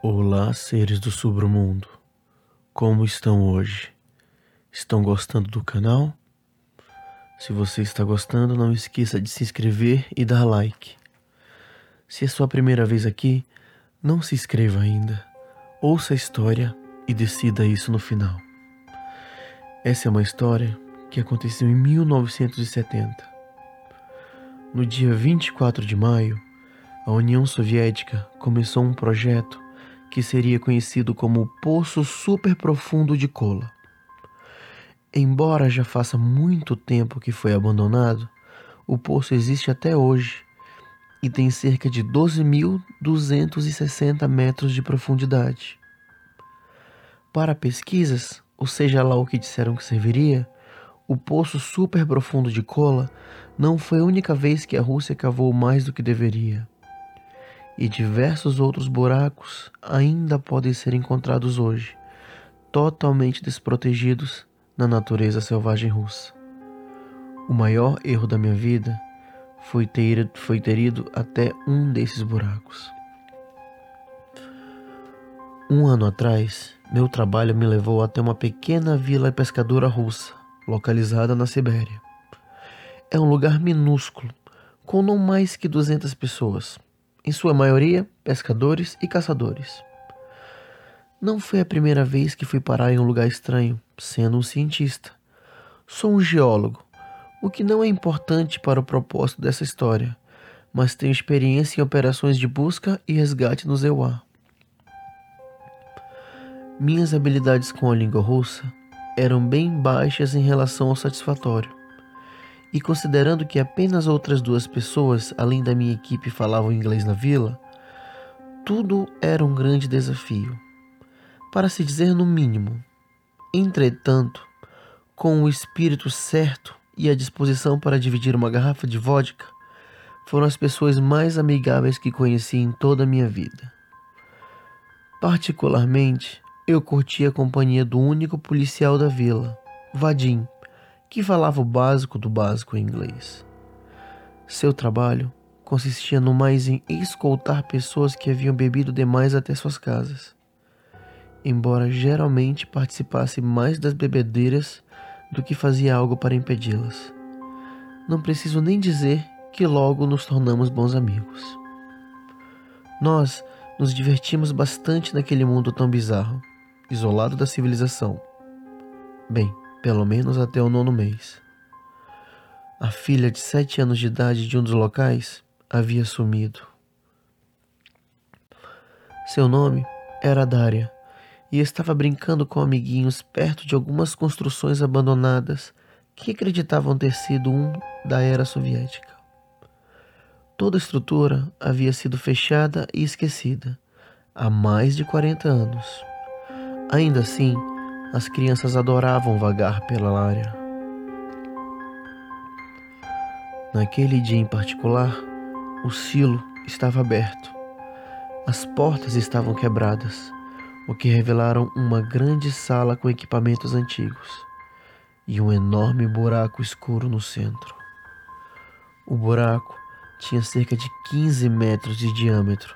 Olá, seres do submundo. Como estão hoje? Estão gostando do canal? Se você está gostando, não esqueça de se inscrever e dar like. Se é sua primeira vez aqui, não se inscreva ainda. Ouça a história e decida isso no final. Essa é uma história que aconteceu em 1970. No dia 24 de maio, a União Soviética começou um projeto que seria conhecido como Poço Super Profundo de Kola. Embora já faça muito tempo que foi abandonado, o poço existe até hoje e tem cerca de 12.260 metros de profundidade. Para pesquisas, ou seja lá o que disseram que serviria, o poço super profundo de Kola não foi a única vez que a Rússia cavou mais do que deveria e diversos outros buracos ainda podem ser encontrados hoje, totalmente desprotegidos na natureza selvagem russa. O maior erro da minha vida foi ter, foi ter ido até um desses buracos. Um ano atrás, meu trabalho me levou até uma pequena vila pescadora russa, localizada na Sibéria. É um lugar minúsculo, com não mais que 200 pessoas em sua maioria pescadores e caçadores. Não foi a primeira vez que fui parar em um lugar estranho, sendo um cientista. Sou um geólogo, o que não é importante para o propósito dessa história, mas tenho experiência em operações de busca e resgate no Zeuá. Minhas habilidades com a língua russa eram bem baixas em relação ao satisfatório. E considerando que apenas outras duas pessoas, além da minha equipe, falavam inglês na vila, tudo era um grande desafio, para se dizer no mínimo. Entretanto, com o espírito certo e a disposição para dividir uma garrafa de vodka, foram as pessoas mais amigáveis que conheci em toda a minha vida. Particularmente, eu curti a companhia do único policial da vila, Vadim que falava o básico do básico em inglês. Seu trabalho consistia no mais em escoltar pessoas que haviam bebido demais até suas casas, embora geralmente participasse mais das bebedeiras do que fazia algo para impedi-las. Não preciso nem dizer que logo nos tornamos bons amigos. Nós nos divertimos bastante naquele mundo tão bizarro, isolado da civilização. Bem, pelo menos até o nono mês. A filha de sete anos de idade de um dos locais havia sumido. Seu nome era Dária e estava brincando com amiguinhos perto de algumas construções abandonadas que acreditavam ter sido um da era soviética. Toda a estrutura havia sido fechada e esquecida há mais de 40 anos. Ainda assim, as crianças adoravam vagar pela área. Naquele dia em particular, o silo estava aberto. As portas estavam quebradas, o que revelaram uma grande sala com equipamentos antigos e um enorme buraco escuro no centro. O buraco tinha cerca de 15 metros de diâmetro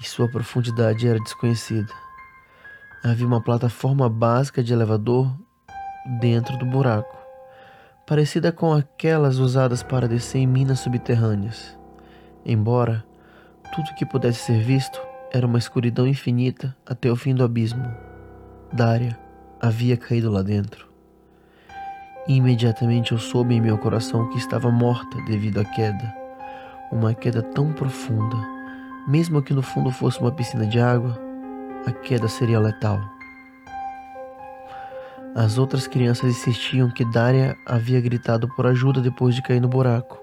e sua profundidade era desconhecida havia uma plataforma básica de elevador dentro do buraco, parecida com aquelas usadas para descer em minas subterrâneas. Embora tudo que pudesse ser visto era uma escuridão infinita até o fim do abismo. Daria havia caído lá dentro. Imediatamente eu soube em meu coração que estava morta devido à queda. Uma queda tão profunda, mesmo que no fundo fosse uma piscina de água, a queda seria letal. As outras crianças insistiam que Daria havia gritado por ajuda depois de cair no buraco,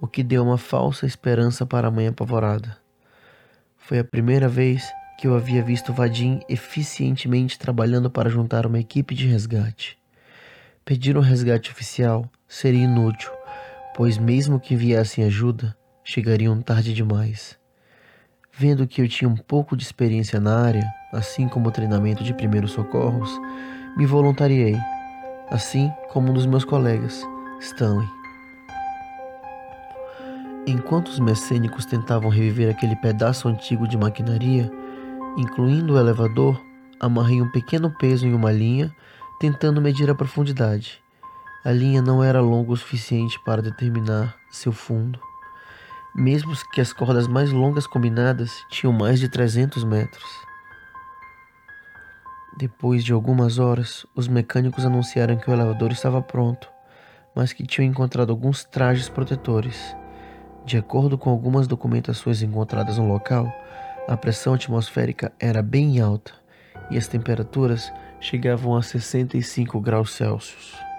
o que deu uma falsa esperança para a mãe apavorada. Foi a primeira vez que eu havia visto Vadim eficientemente trabalhando para juntar uma equipe de resgate. Pedir um resgate oficial seria inútil, pois mesmo que enviassem ajuda, chegariam tarde demais. Vendo que eu tinha um pouco de experiência na área, assim como o treinamento de primeiros socorros, me voluntariei, assim como um dos meus colegas, Stanley. Enquanto os mecênicos tentavam reviver aquele pedaço antigo de maquinaria, Incluindo o elevador, amarrei um pequeno peso em uma linha, tentando medir a profundidade. A linha não era longa o suficiente para determinar seu fundo, mesmo que as cordas mais longas combinadas tinham mais de 300 metros. Depois de algumas horas, os mecânicos anunciaram que o elevador estava pronto, mas que tinham encontrado alguns trajes protetores. De acordo com algumas documentações encontradas no local, a pressão atmosférica era bem alta e as temperaturas chegavam a 65 graus Celsius.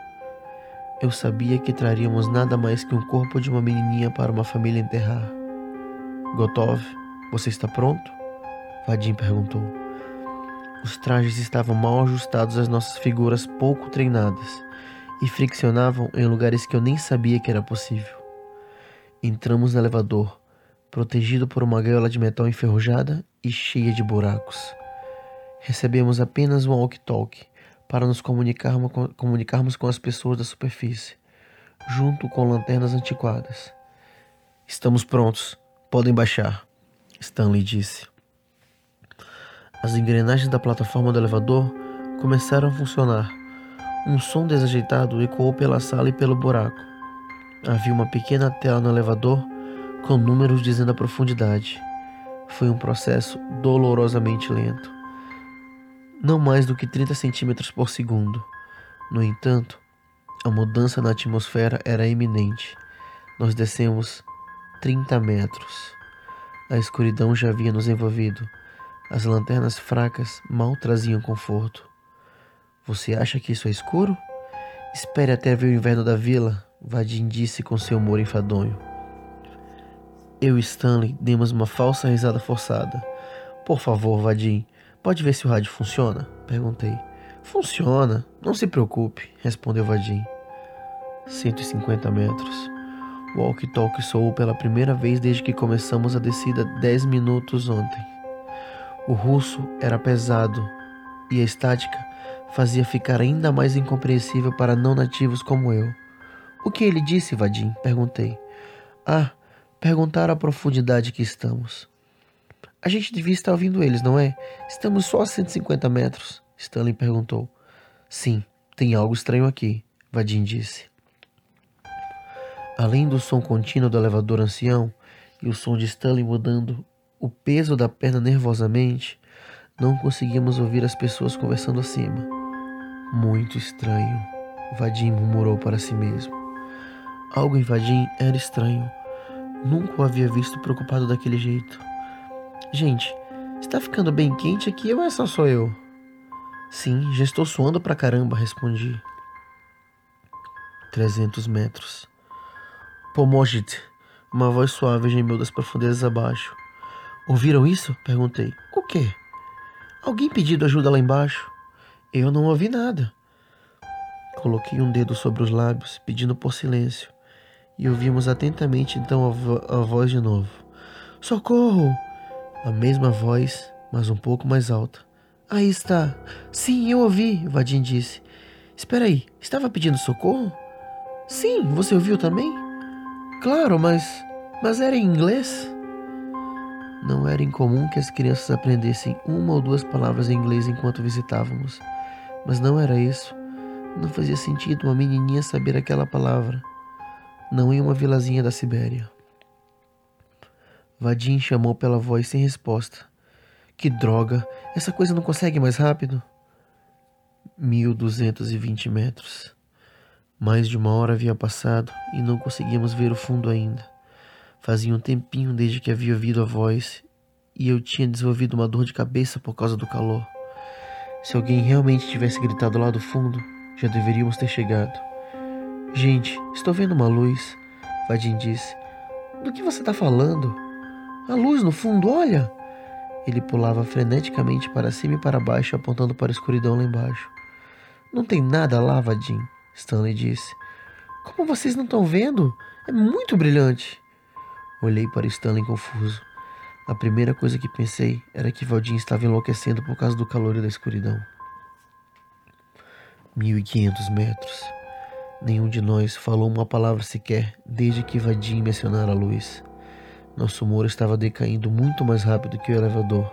Eu sabia que traríamos nada mais que um corpo de uma menininha para uma família enterrar. Gotov, você está pronto? Vadim perguntou. Os trajes estavam mal ajustados às nossas figuras pouco treinadas e friccionavam em lugares que eu nem sabia que era possível. Entramos no elevador, protegido por uma gaiola de metal enferrujada e cheia de buracos. Recebemos apenas um walkie-talkie para nos comunicarmos com, comunicarmos com as pessoas da superfície, junto com lanternas antiquadas. Estamos prontos, podem baixar, Stanley disse. As engrenagens da plataforma do elevador começaram a funcionar. Um som desajeitado ecoou pela sala e pelo buraco. Havia uma pequena tela no elevador com números dizendo a profundidade. Foi um processo dolorosamente lento. Não mais do que 30 centímetros por segundo. No entanto, a mudança na atmosfera era iminente. Nós descemos 30 metros. A escuridão já havia nos envolvido. As lanternas fracas mal traziam conforto. Você acha que isso é escuro? Espere até ver o inverno da vila, Vadim disse com seu humor enfadonho. Eu e Stanley demos uma falsa risada forçada. Por favor, Vadim, pode ver se o rádio funciona? Perguntei. Funciona, não se preocupe, respondeu Vadim. 150 metros. O walkie-talkie soou pela primeira vez desde que começamos a descida 10 minutos ontem. O russo era pesado e a estática fazia ficar ainda mais incompreensível para não nativos como eu. O que ele disse, Vadim? Perguntei. Ah, perguntar a profundidade que estamos. A gente devia estar ouvindo eles, não é? Estamos só a 150 metros, Stanley perguntou. Sim, tem algo estranho aqui, Vadim disse. Além do som contínuo do elevador ancião e o som de Stanley mudando o peso da perna nervosamente, não conseguimos ouvir as pessoas conversando acima. Muito estranho, Vadim murmurou para si mesmo. Algo em Vadim era estranho. Nunca o havia visto preocupado daquele jeito. Gente, está ficando bem quente aqui ou é só sou eu? Sim, já estou suando pra caramba, respondi. Trezentos metros. Pomojit, uma voz suave gemeu das profundezas abaixo. Ouviram isso? Perguntei. O quê? Alguém pedindo ajuda lá embaixo? Eu não ouvi nada. Coloquei um dedo sobre os lábios, pedindo por silêncio e ouvimos atentamente então a, vo a voz de novo. Socorro! A mesma voz, mas um pouco mais alta. Aí está. Sim, eu ouvi, Vadim disse. Espera aí, estava pedindo socorro? Sim, você ouviu também? Claro, mas. Mas era em inglês? Não era incomum que as crianças aprendessem uma ou duas palavras em inglês enquanto visitávamos. Mas não era isso. Não fazia sentido uma menininha saber aquela palavra não em uma vilazinha da Sibéria. Vadim chamou pela voz sem resposta. Que droga! Essa coisa não consegue mais rápido? 1220 metros. Mais de uma hora havia passado e não conseguíamos ver o fundo ainda. Fazia um tempinho desde que havia ouvido a voz e eu tinha desenvolvido uma dor de cabeça por causa do calor. Se alguém realmente tivesse gritado lá do fundo, já deveríamos ter chegado. Gente, estou vendo uma luz, Vadim disse. Do que você está falando? A luz no fundo, olha! Ele pulava freneticamente para cima e para baixo, apontando para a escuridão lá embaixo. Não tem nada lá, Vadim, Stanley disse. Como vocês não estão vendo? É muito brilhante. Olhei para Stanley confuso. A primeira coisa que pensei era que Vadim estava enlouquecendo por causa do calor e da escuridão. Mil e quinhentos metros. Nenhum de nós falou uma palavra sequer desde que Vadim mencionara a luz. Nosso humor estava decaindo muito mais rápido que o elevador,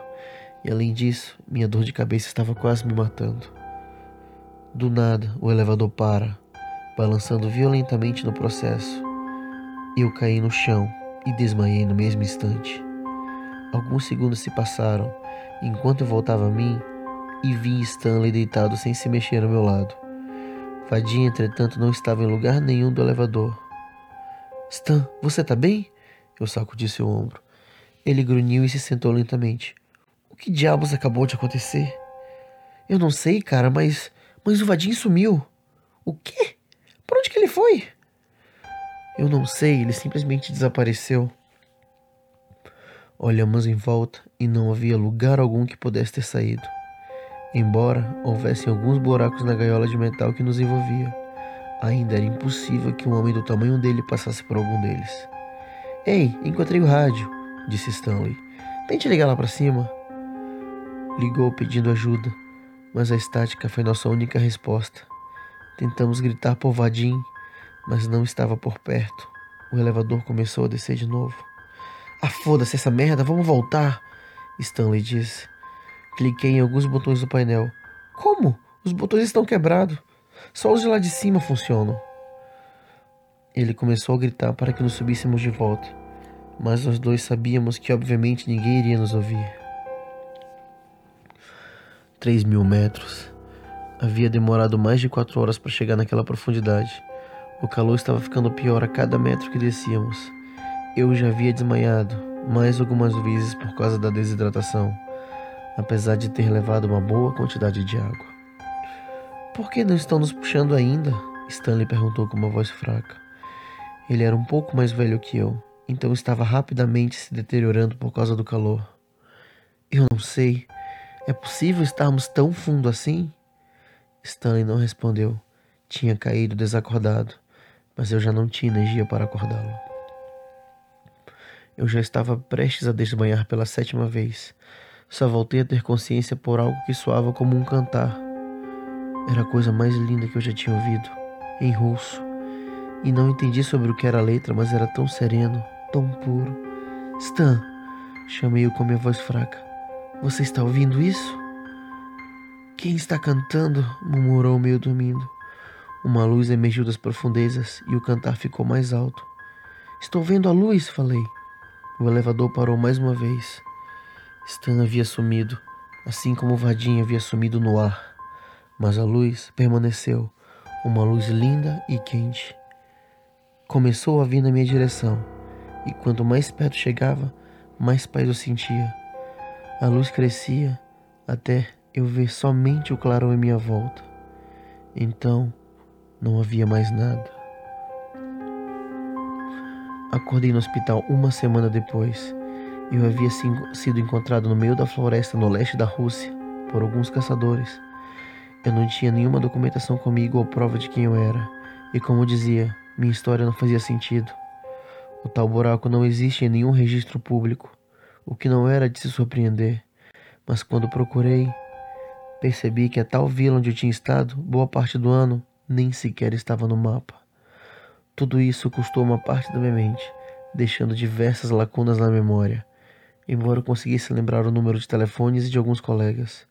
E além disso, minha dor de cabeça estava quase me matando. Do nada, o elevador para, balançando violentamente no processo. Eu caí no chão e desmaiei no mesmo instante. Alguns segundos se passaram enquanto eu voltava a mim e vi Stanley deitado sem se mexer ao meu lado. Vadia, entretanto, não estava em lugar nenhum do elevador. Stan, você tá bem? Eu sacudi seu ombro. Ele grunhiu e se sentou lentamente. O que diabos acabou de acontecer? Eu não sei, cara, mas. Mas o Vadim sumiu. O quê? Para onde que ele foi? Eu não sei, ele simplesmente desapareceu. Olhamos em volta e não havia lugar algum que pudesse ter saído. Embora houvessem alguns buracos na gaiola de metal que nos envolvia, ainda era impossível que um homem do tamanho dele passasse por algum deles. Ei, encontrei o rádio, disse Stanley. Tente ligar lá para cima. Ligou pedindo ajuda, mas a estática foi nossa única resposta. Tentamos gritar por Vadim, mas não estava por perto. O elevador começou a descer de novo. Ah, foda-se essa merda, vamos voltar, Stanley disse. Cliquei em alguns botões do painel. Como? Os botões estão quebrados. Só os de lá de cima funcionam. Ele começou a gritar para que nos subíssemos de volta, mas nós dois sabíamos que obviamente ninguém iria nos ouvir. Três mil metros. Havia demorado mais de quatro horas para chegar naquela profundidade. O calor estava ficando pior a cada metro que descíamos. Eu já havia desmaiado mais algumas vezes por causa da desidratação, apesar de ter levado uma boa quantidade de água. Por que não estão nos puxando ainda? Stanley perguntou com uma voz fraca. Ele era um pouco mais velho que eu, então estava rapidamente se deteriorando por causa do calor. Eu não sei, é possível estarmos tão fundo assim? Stanley não respondeu. Tinha caído desacordado, mas eu já não tinha energia para acordá-lo. Eu já estava prestes a desmanhar pela sétima vez. Só voltei a ter consciência por algo que soava como um cantar. Era a coisa mais linda que eu já tinha ouvido, em russo. E não entendi sobre o que era a letra, mas era tão sereno, tão puro. Stan, chamei-o com minha voz fraca. Você está ouvindo isso? Quem está cantando? murmurou meio dormindo. Uma luz emergiu das profundezas e o cantar ficou mais alto. Estou vendo a luz, falei. O elevador parou mais uma vez. Stan havia sumido, assim como o Vadim havia sumido no ar. Mas a luz permaneceu, uma luz linda e quente. Começou a vir na minha direção, e quanto mais perto chegava, mais paz eu sentia. A luz crescia até eu ver somente o clarão em minha volta. Então não havia mais nada. Acordei no hospital uma semana depois. Eu havia sido encontrado no meio da floresta no leste da Rússia por alguns caçadores. Eu não tinha nenhuma documentação comigo ou prova de quem eu era, e como dizia, minha história não fazia sentido. O tal buraco não existe em nenhum registro público o que não era de se surpreender, mas quando procurei, percebi que a tal vila onde eu tinha estado, boa parte do ano, nem sequer estava no mapa. Tudo isso custou uma parte da minha mente, deixando diversas lacunas na memória, embora eu conseguisse lembrar o número de telefones de alguns colegas.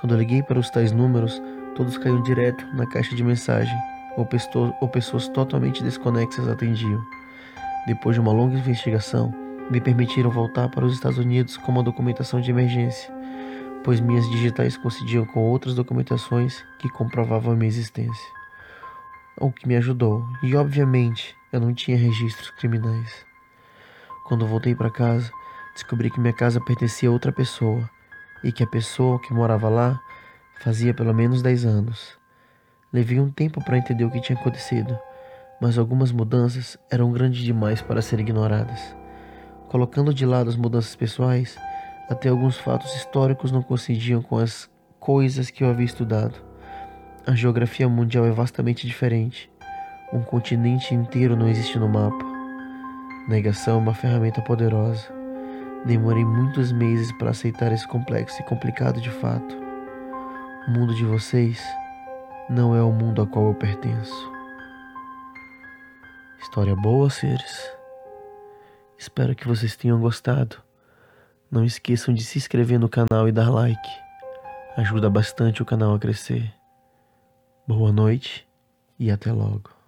Quando liguei para os tais números, todos caíam direto na caixa de mensagem, ou, ou pessoas totalmente desconexas atendiam. Depois de uma longa investigação, me permitiram voltar para os Estados Unidos com uma documentação de emergência, pois minhas digitais coincidiam com outras documentações que comprovavam a minha existência. O que me ajudou, e obviamente eu não tinha registros criminais. Quando voltei para casa, descobri que minha casa pertencia a outra pessoa e que a pessoa que morava lá fazia pelo menos 10 anos. Levei um tempo para entender o que tinha acontecido, mas algumas mudanças eram grandes demais para serem ignoradas. Colocando de lado as mudanças pessoais, até alguns fatos históricos não coincidiam com as coisas que eu havia estudado. A geografia mundial é vastamente diferente. Um continente inteiro não existe no mapa. Negação é uma ferramenta poderosa. Demorei muitos meses para aceitar esse complexo e complicado de fato. O mundo de vocês não é o mundo a qual eu pertenço. História boa, seres. Espero que vocês tenham gostado. Não esqueçam de se inscrever no canal e dar like. Ajuda bastante o canal a crescer. Boa noite e até logo.